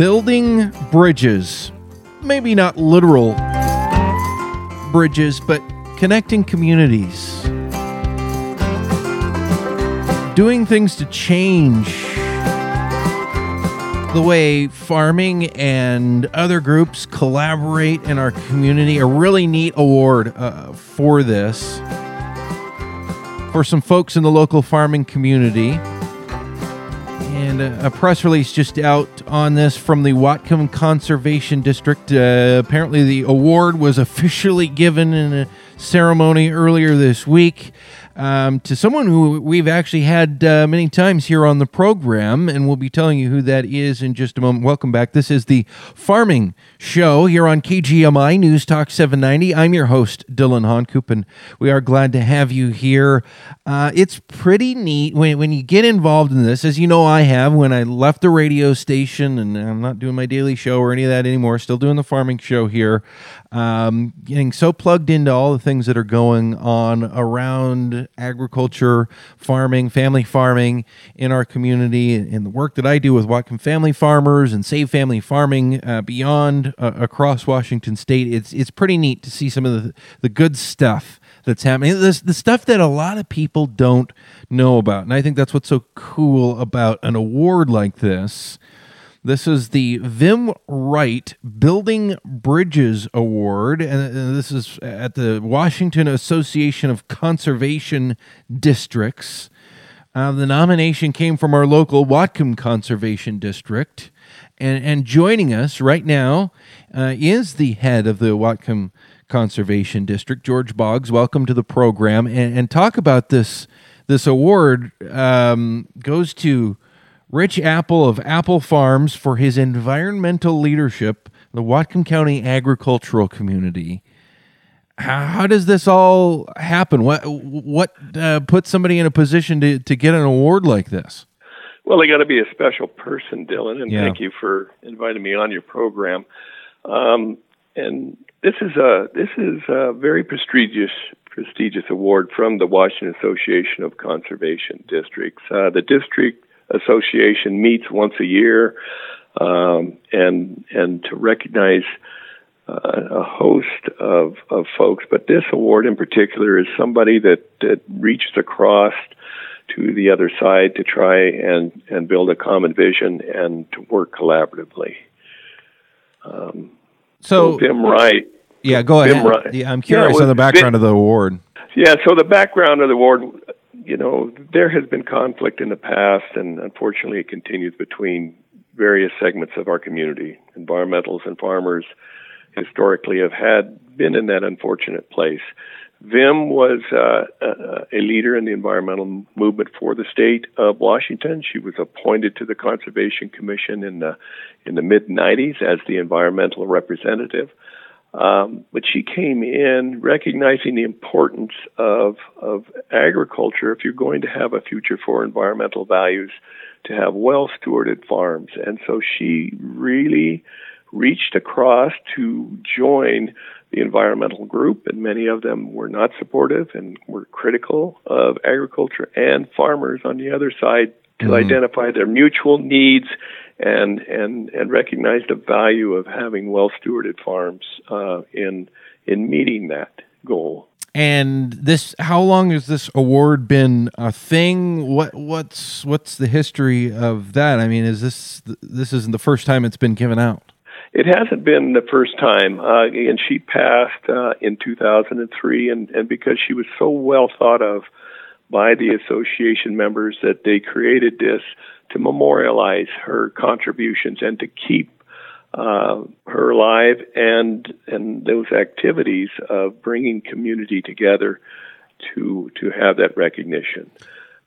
building bridges. Maybe not literal bridges, but connecting communities. Doing things to change the way farming and other groups collaborate in our community. A really neat award uh, for this for some folks in the local farming community. And a, press release just out on this from the Whatcom Conservation District. Uh, apparently, the award was officially given in a ceremony earlier this week um, to someone who we've actually had uh, many times here on the program, and we'll be telling you who that is in just a moment. Welcome back. This is the Farming Show here on KGMI News Talk 790. I'm your host, Dillon Honcoop, and we are glad to have you here. Uh, it's pretty neat when, when you get involved in this, as you know I have when I left the radio station, and I'm not doing my daily show or any of that anymore, still doing the farming show here um, getting so plugged into all the things that are going on around agriculture, farming, family farming in our community, and the work that I do with Whatcom Family Farmers and Save Family Farming uh, beyond uh, across Washington State. It's it's pretty neat to see some of the, the good stuff that's happening. This the stuff that a lot of people don't know about, and I think that's what's so cool about an award like this this is the Vim Wright Building Bridges Award, and this is at the Washington Association of Conservation Districts. Uh, the nomination came from our local Whatcom Conservation District. And, and joining us right now uh, is the head of the Whatcom Conservation District, George Boggs. Welcome to the program. And, and talk about this. This award um, goes to Rich Appel of Appel Farms for his environmental leadership, the Whatcom County agricultural community. How, how does this all happen? What what uh, puts somebody in a position to, to get an award like this? Well, they got to be a special person, Dillon, and yeah. thank you for inviting me on your program. Um, and this is a this is a very prestigious prestigious award from the Washington Association of Conservation Districts. Uh, the district Association meets once a year, um, and and to recognize uh, a host of of folks. But this award in particular is somebody that that reaches across to the other side to try and and build a common vision and to work collaboratively. Um, so, so Wright. Yeah, go ahead. Wright, yeah, I'm curious yeah, on the background Vim, of the award. Yeah, so the background of the award you know, there has been conflict in the past, and unfortunately, it continues between various segments of our community. Environmentals and farmers historically have had been in that unfortunate place. Vim was uh, a leader in the environmental movement for the state of Washington. She was appointed to the Conservation Commission in the in the mid 90s as the environmental representative. Um, but she came in recognizing the importance of of agriculture if you're going to have a future for environmental values, to have well stewarded farms. And so she really reached across to join the environmental group, and many of them were not supportive and were critical of agriculture and farmers on the other side to mm-hmm. identify their mutual needs and and and recognize the value of having well stewarded farms uh, in in meeting that goal. And this, how long has this award been a thing? What what's what's the history of that? I mean, is this this isn't the first time it's been given out? It hasn't been the first time, uh, and she passed uh, in 2003, and and because she was so well thought of by the association members that they created this to memorialize her contributions and to keep uh, her alive and and those activities of bringing community together to to have that recognition.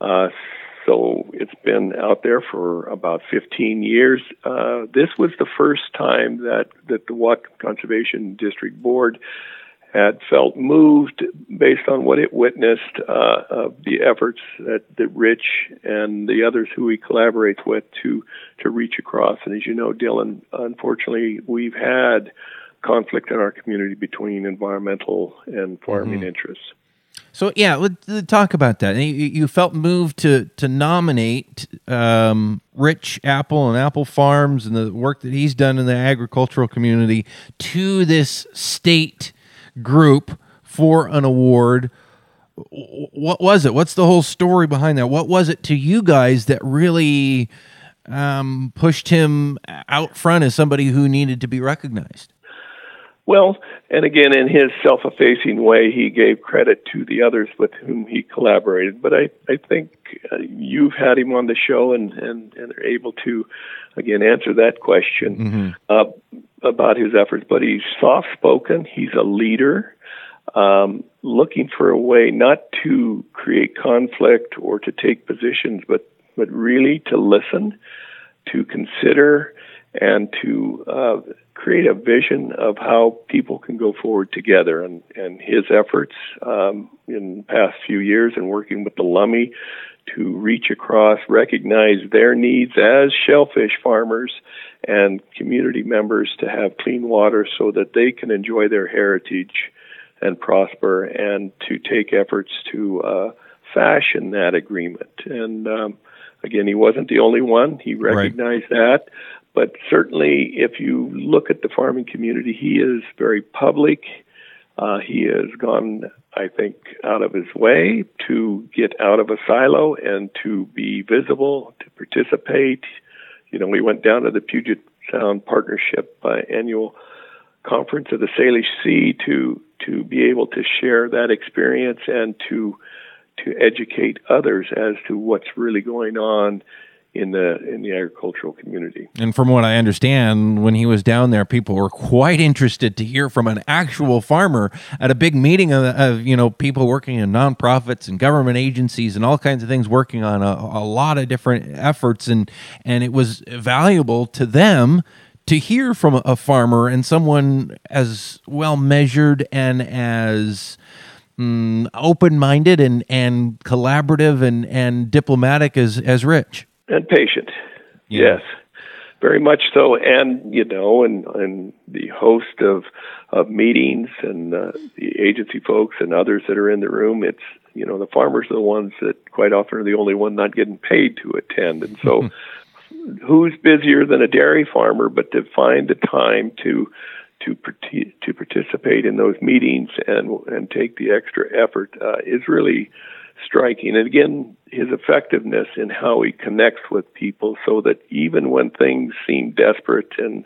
Uh, so it's been out there for about 15 years. Uh, this was the first time that that the Whatcom Conservation District Board had felt moved based on what it witnessed uh, of the efforts that, that Rich and the others who he collaborates with to to reach across. And as you know, Dillon, unfortunately, we've had conflict in our community between environmental and farming mm-hmm. interests. So yeah, let's talk about that. You, you felt moved to to nominate um, Rich Appel and Appel Farms and the work that he's done in the agricultural community to this state group for an award. What was it? What's the whole story behind that? What was it to you guys that really um, pushed him out front as somebody who needed to be recognized? Well, and again, in his self effacing way, he gave credit to the others with whom he collaborated. But I, I think uh, you've had him on the show and, and, and are able to, again, answer that question mm-hmm. uh, about his efforts. But he's soft spoken, he's a leader, um, looking for a way not to create conflict or to take positions, but, but really to listen, to consider, and to uh, create a vision of how people can go forward together. And, and his efforts um, in the past few years in working with the Lummi to reach across, recognize their needs as shellfish farmers and community members to have clean water so that they can enjoy their heritage and prosper, and to take efforts to uh, fashion that agreement. And um, again, he wasn't the only one. He recognized right. that. But certainly, if you look at the farming community, he is very public. Uh, he has gone, I think, out of his way to get out of a silo and to be visible, to participate. You know, we went down to the Puget Sound Partnership uh, annual conference of the Salish Sea to to be able to share that experience and to to educate others as to what's really going on in the in the agricultural community. And from what I understand, when he was down there, people were quite interested to hear from an actual farmer at a big meeting of, of you know people working in nonprofits and government agencies and all kinds of things, working on a, a lot of different efforts, and and it was valuable to them to hear from a farmer and someone as well measured and as mm, open-minded and and collaborative and and diplomatic as as Rich and patient. Yeah. Yes, very much so. And you know, and and the host of of meetings and uh, the agency folks and others that are in the room. It's you know the farmers are the ones that quite often are the only one not getting paid to attend, and so. who's busier than a dairy farmer but to find the time to to to participate in those meetings and and take the extra effort uh, is really striking. And again, his effectiveness in how he connects with people so that even when things seem desperate and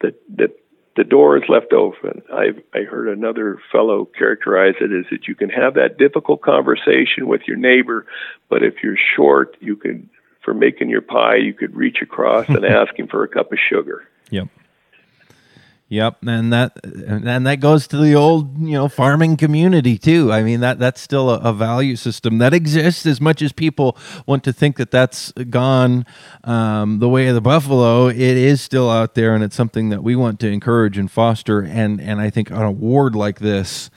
that that the door is left open. I I heard another fellow characterize it as that you can have that difficult conversation with your neighbor, but if you're short, you can for making your pie, you could reach across and ask him for a cup of sugar. Yep. Yep, and that and that goes to the old you know farming community too. I mean that that's still a, a value system that exists as much as people want to think that that's gone um, the way of the buffalo. It is still out there, and it's something that we want to encourage and foster. And and I think an award like this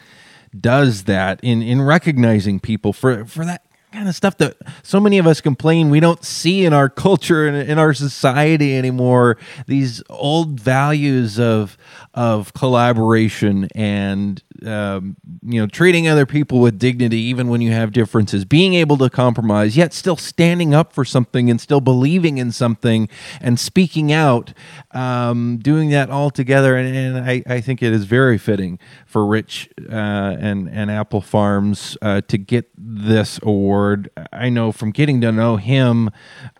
does that in in recognizing people for for that kind of stuff that so many of us complain we don't see in our culture and in our society anymore. These old values of of collaboration and um, you know treating other people with dignity even when you have differences being able to compromise yet still standing up for something and still believing in something and speaking out um, doing that all together and, and I, I, think it is very fitting for rich uh, and and Appel farms uh, to get this award i know from getting to know him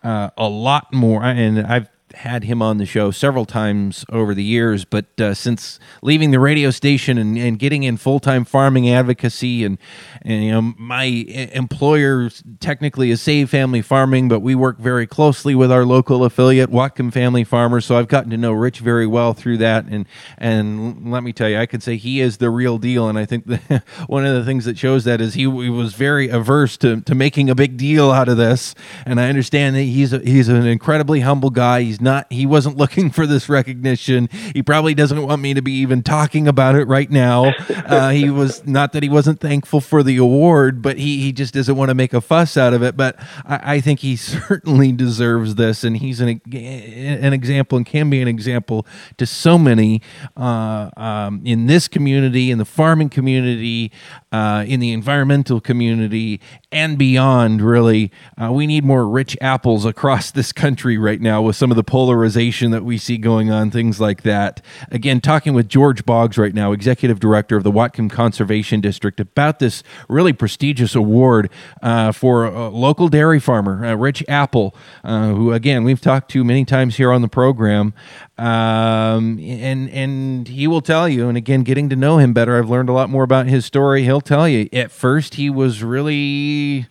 uh, a lot more and i've had him on the show several times over the years, but uh, since leaving the radio station and, and getting in full time farming advocacy, and, and you know my employer technically is Save Family Farming, but we work very closely with our local affiliate Whatcom Family Farmers. So I've gotten to know Rich very well through that, and and let me tell you, I can say he is the real deal. And I think one of the things that shows that is he, he was very averse to, to making a big deal out of this, and I understand that he's a, he's an incredibly humble guy. He's not he wasn't looking for this recognition. He probably doesn't want me to be even talking about it right now. Uh, he was not that he wasn't thankful for the award, but he he just doesn't want to make a fuss out of it. But I, I think he certainly deserves this, and he's an an example and can be an example to so many uh, um, in this community, in the farming community, uh, in the environmental community, and beyond. Really, uh, we need more rich Appels across this country right now with some of the polarization that we see going on, things like that. Again, talking with George Boggs right now, executive director of the Whatcom Conservation District, about this really prestigious award uh, for a local dairy farmer, Rich Appel, uh, who again we've talked to many times here on the program. Um, and and he will tell you, and again, getting to know him better, I've learned a lot more about his story. He'll tell you. At first, he was really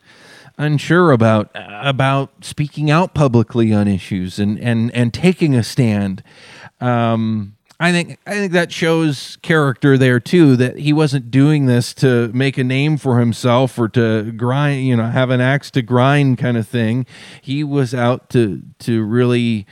unsure about about speaking out publicly on issues and and and taking a stand. Um, I think I think that shows character there too. That he wasn't doing this to make a name for himself or to grind, you know, have an axe to grind kind of thing. He was out to to really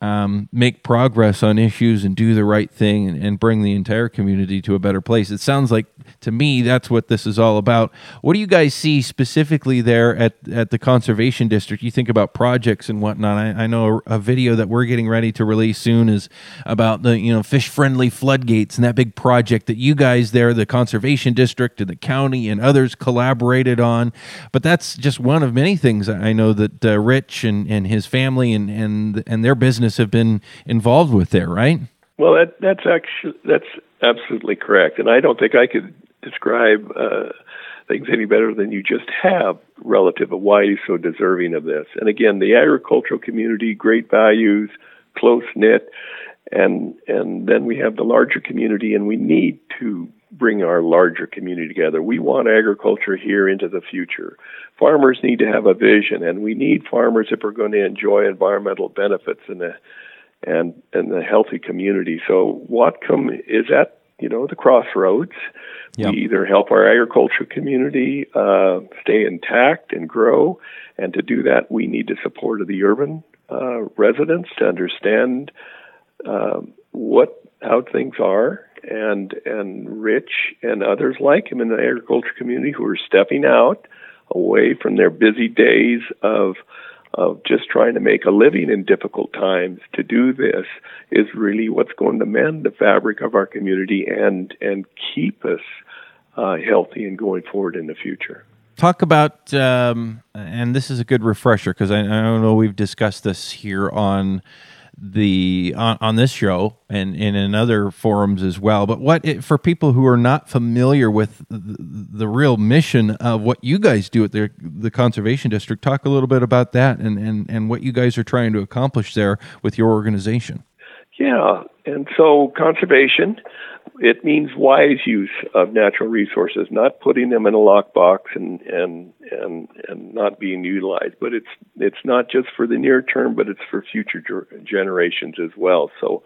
um, make progress on issues and do the right thing and, and, bring the entire community to a better place. It sounds like to me that's what this is all about. What do you guys see specifically there at, at the conservation district? You think about projects and whatnot. I, I know a, a, video that we're getting ready to release soon is about the you know fish friendly floodgates and that big project that you guys there, the conservation district and the county and others collaborated on. But that's just one of many things I know that uh, Rich and, and his family and, and and their business have been involved with there, right? Well, that, that's actually that's absolutely correct, and I don't think I could describe uh, things any better than you just have relative to why he's so deserving of this. And again, the agricultural community, great values, close knit, and and then we have the larger community, and we need to bring our larger community together. We want agriculture here into the future. Farmers need to have a vision, and we need farmers if we're going to enjoy environmental benefits and the and and the healthy community. So Whatcom is at you know the crossroads. Yep. We either help our agriculture community uh, stay intact and grow, and to do that, we need the support of the urban uh, residents to understand uh, what how things are and and Rich and others like him in the agriculture community who are stepping out away from their busy days of of just trying to make a living in difficult times to do this is really what's going to mend the fabric of our community and and keep us uh, healthy and going forward in the future. Talk about, um, and this is a good refresher because I, I don't know we've discussed this here on the on, on this show and, and in other forums as well. But what it, for people who are not familiar with the, the, real mission of what you guys do at the the conservation district, talk a little bit about that and, and, and what you guys are trying to accomplish there with your organization. Yeah, and so conservation it means wise use of natural resources, not putting them in a lockbox and and and and not being utilized. But it's it's not just for the near term, but it's for future generations as well. So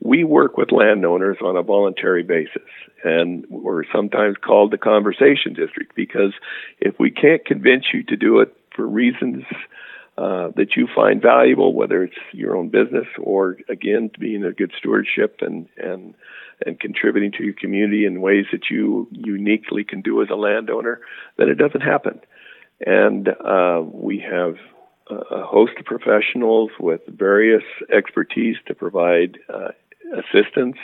we work with landowners on a voluntary basis, and we're sometimes called the conversation district because if we can't convince you to do it for reasons uh, that you find valuable, whether it's your own business or again being a good stewardship and and and contributing to your community in ways that you uniquely can do as a landowner, then it doesn't happen. And uh, we have a host of professionals with various expertise to provide uh, assistance.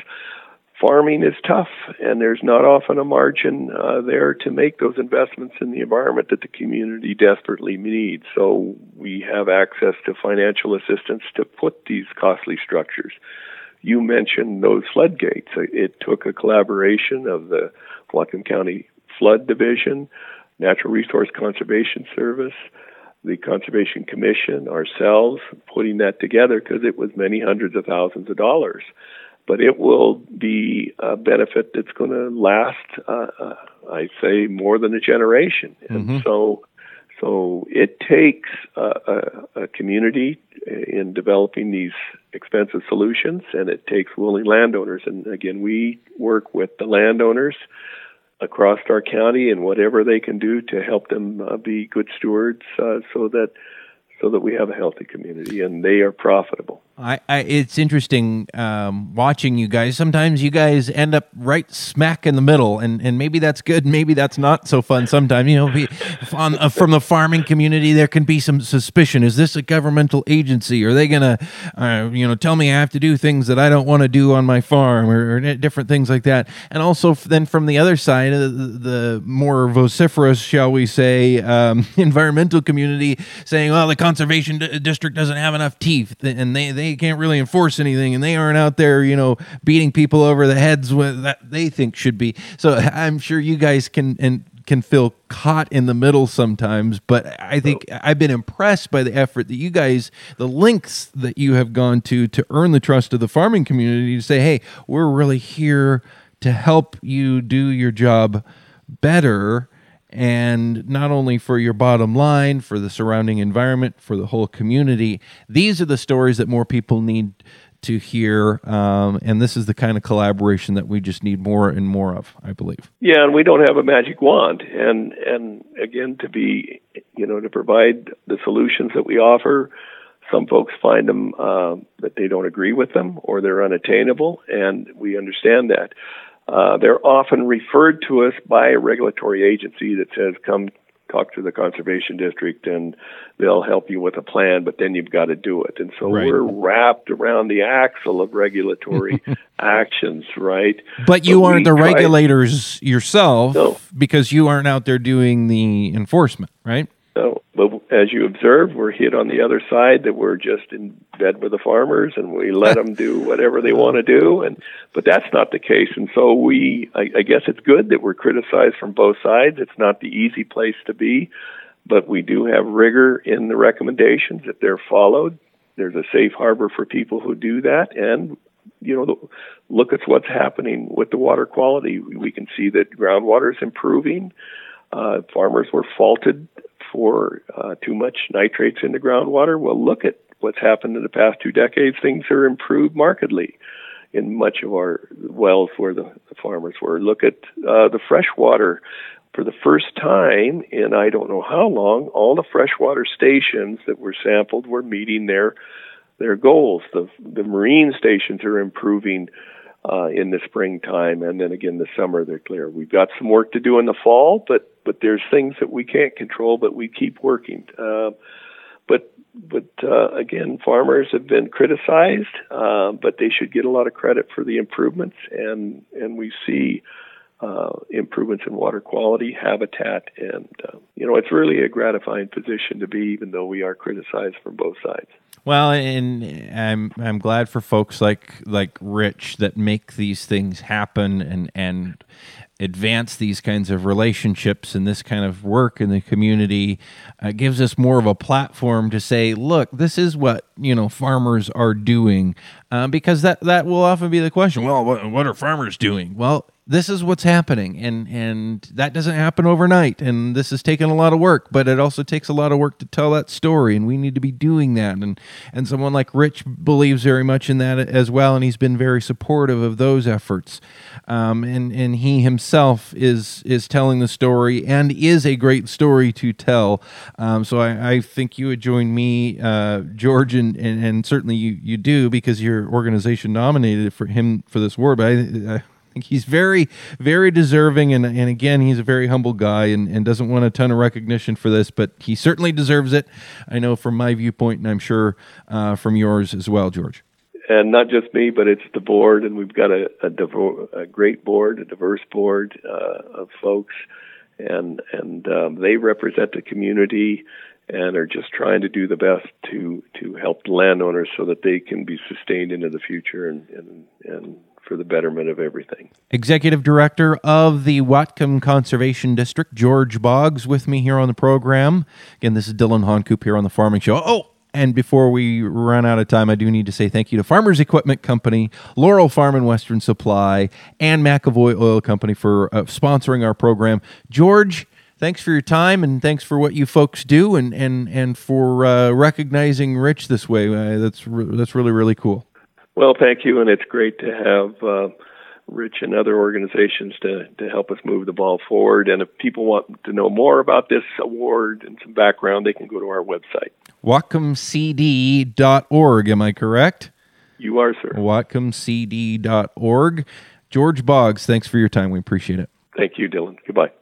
Farming is tough, and there's not often a margin uh, there to make those investments in the environment that the community desperately needs. So we have access to financial assistance to put these costly structures you mentioned those floodgates. It took a collaboration of the Whatcom County Flood Division, Natural Resource Conservation Service, the Conservation Commission, ourselves, putting that together because it was many hundreds of thousands of dollars. But it will be a benefit that's going to last, uh, uh, I say, more than a generation. And mm-hmm. so so it takes a, a, a, community in developing these expensive solutions, and it takes willing landowners. And again, we work with the landowners across our county and whatever they can do to help them uh, be good stewards, uh, so that so that we have a healthy community and they are profitable. I, I, it's interesting um, watching you guys. Sometimes you guys end up right smack in the middle, and, and maybe that's good, maybe that's not so fun. Sometimes you know, on, uh, from the farming community, there can be some suspicion: is this a governmental agency? Are they gonna, uh, you know, tell me I have to do things that I don't want to do on my farm, or, or, different things like that? And also, then from the other side, uh, the, the more vociferous, shall we say, um, environmental community saying, "Well, the conservation d- district doesn't have enough teeth," and they they can't really enforce anything and they aren't out there, you know, beating people over the heads with that they think should be. So I'm sure you guys can and can feel caught in the middle sometimes, but I think I've been impressed by the effort that you guys, the lengths that you have gone to to earn the trust of the farming community to say, "Hey, we're really here to help you do your job better." And not only for your bottom line, for the surrounding environment, for the whole community. These are the stories that more people need to hear, um, and this is the kind of collaboration that we just need more and more of, I believe. Yeah, and we don't have a magic wand, and and again, to be, you know, to provide the solutions that we offer. Some folks find them uh, that they don't agree with them or they're unattainable, and we understand that. Uh, they're often referred to us by a regulatory agency that says, come talk to the conservation district and they'll help you with a plan, but then you've got to do it. And so right. we're wrapped around the axle of regulatory actions, right? But you but aren't the regulators yourself no. because you aren't out there doing the enforcement, right? No, but as you observe, we're hit on the other side that we're just in bed with the farmers and we let them do whatever they want to do. And but that's not the case. And so we, I, I guess it's good that we're criticized from both sides. It's not the easy place to be, but we do have rigor in the recommendations that they're followed. There's a safe harbor for people who do that, and you know, look at what's happening with the water quality. We can see that groundwater is improving. Uh, farmers were faulted for uh, too much nitrates in the groundwater. Well, look at what's happened in the past two decades. Things are improved markedly in much of our wells where the, the farmers were. Look at uh, the freshwater. For the first time in I don't know how long, all the freshwater stations that were sampled were meeting their their goals. The the marine stations are improving uh, in the springtime, and then again the summer they're clear. We've got some work to do in the fall, but but there's things that we can't control, but we keep working. Uh, but but uh, again, farmers have been criticized, uh, but they should get a lot of credit for the improvements, and and we see uh, improvements in water quality, habitat, and uh, you know it's really a gratifying position to be, even though we are criticized from both sides. Well, and I'm I'm glad for folks like like Rich that make these things happen and and advance these kinds of relationships and this kind of work in the community uh, gives us more of a platform to say look this is what you know farmers are doing. Uh, because that that will often be the question. Well what, what are farmers doing? Well this is what's happening and and that doesn't happen overnight and this has taken a lot of work but it also takes a lot of work to tell that story and we need to be doing that and and someone like rich believes very much in that as well and he's been very supportive of those efforts. Um, and and he himself is is telling the story and is a great story to tell. Um, so I, I think you would join me uh, george and, and, and certainly you you do because your organization nominated for him for this award but I, I he's very, very deserving. And, and again, he's a very humble guy and, and doesn't want a ton of recognition for this, but he certainly deserves it. I know from my viewpoint, and I'm sure uh, from yours as well, George. And not just me, but it's the board, and we've got a, a, divo- a great board, a diverse board uh, of folks, and and um, they represent the community and are just trying to do the best to to help landowners so that they can be sustained into the future and and, and for the betterment of everything. Executive Director of the Whatcom Conservation District, George Boggs, with me here on the program. Again, this is Dillon Honcoop here on the Farming Show. Oh, and before we run out of time, I do need to say thank you to Farmers Equipment Company, Laurel Farm and Western Supply, and McAvoy Oil Company for uh, sponsoring our program. George, thanks for your time and thanks for what you folks do and and and for uh, recognizing Rich this way. Uh, that's re- that's really really cool. Well, thank you, and it's great to have uh, Rich and other organizations to, to help us move the ball forward. And if people want to know more about this award and some background, they can go to our website. WhatcomCD.org, am I correct? You are, sir. WhatcomCD.org. George Boggs, thanks for your time. We appreciate it. Thank you, Dillon. Goodbye.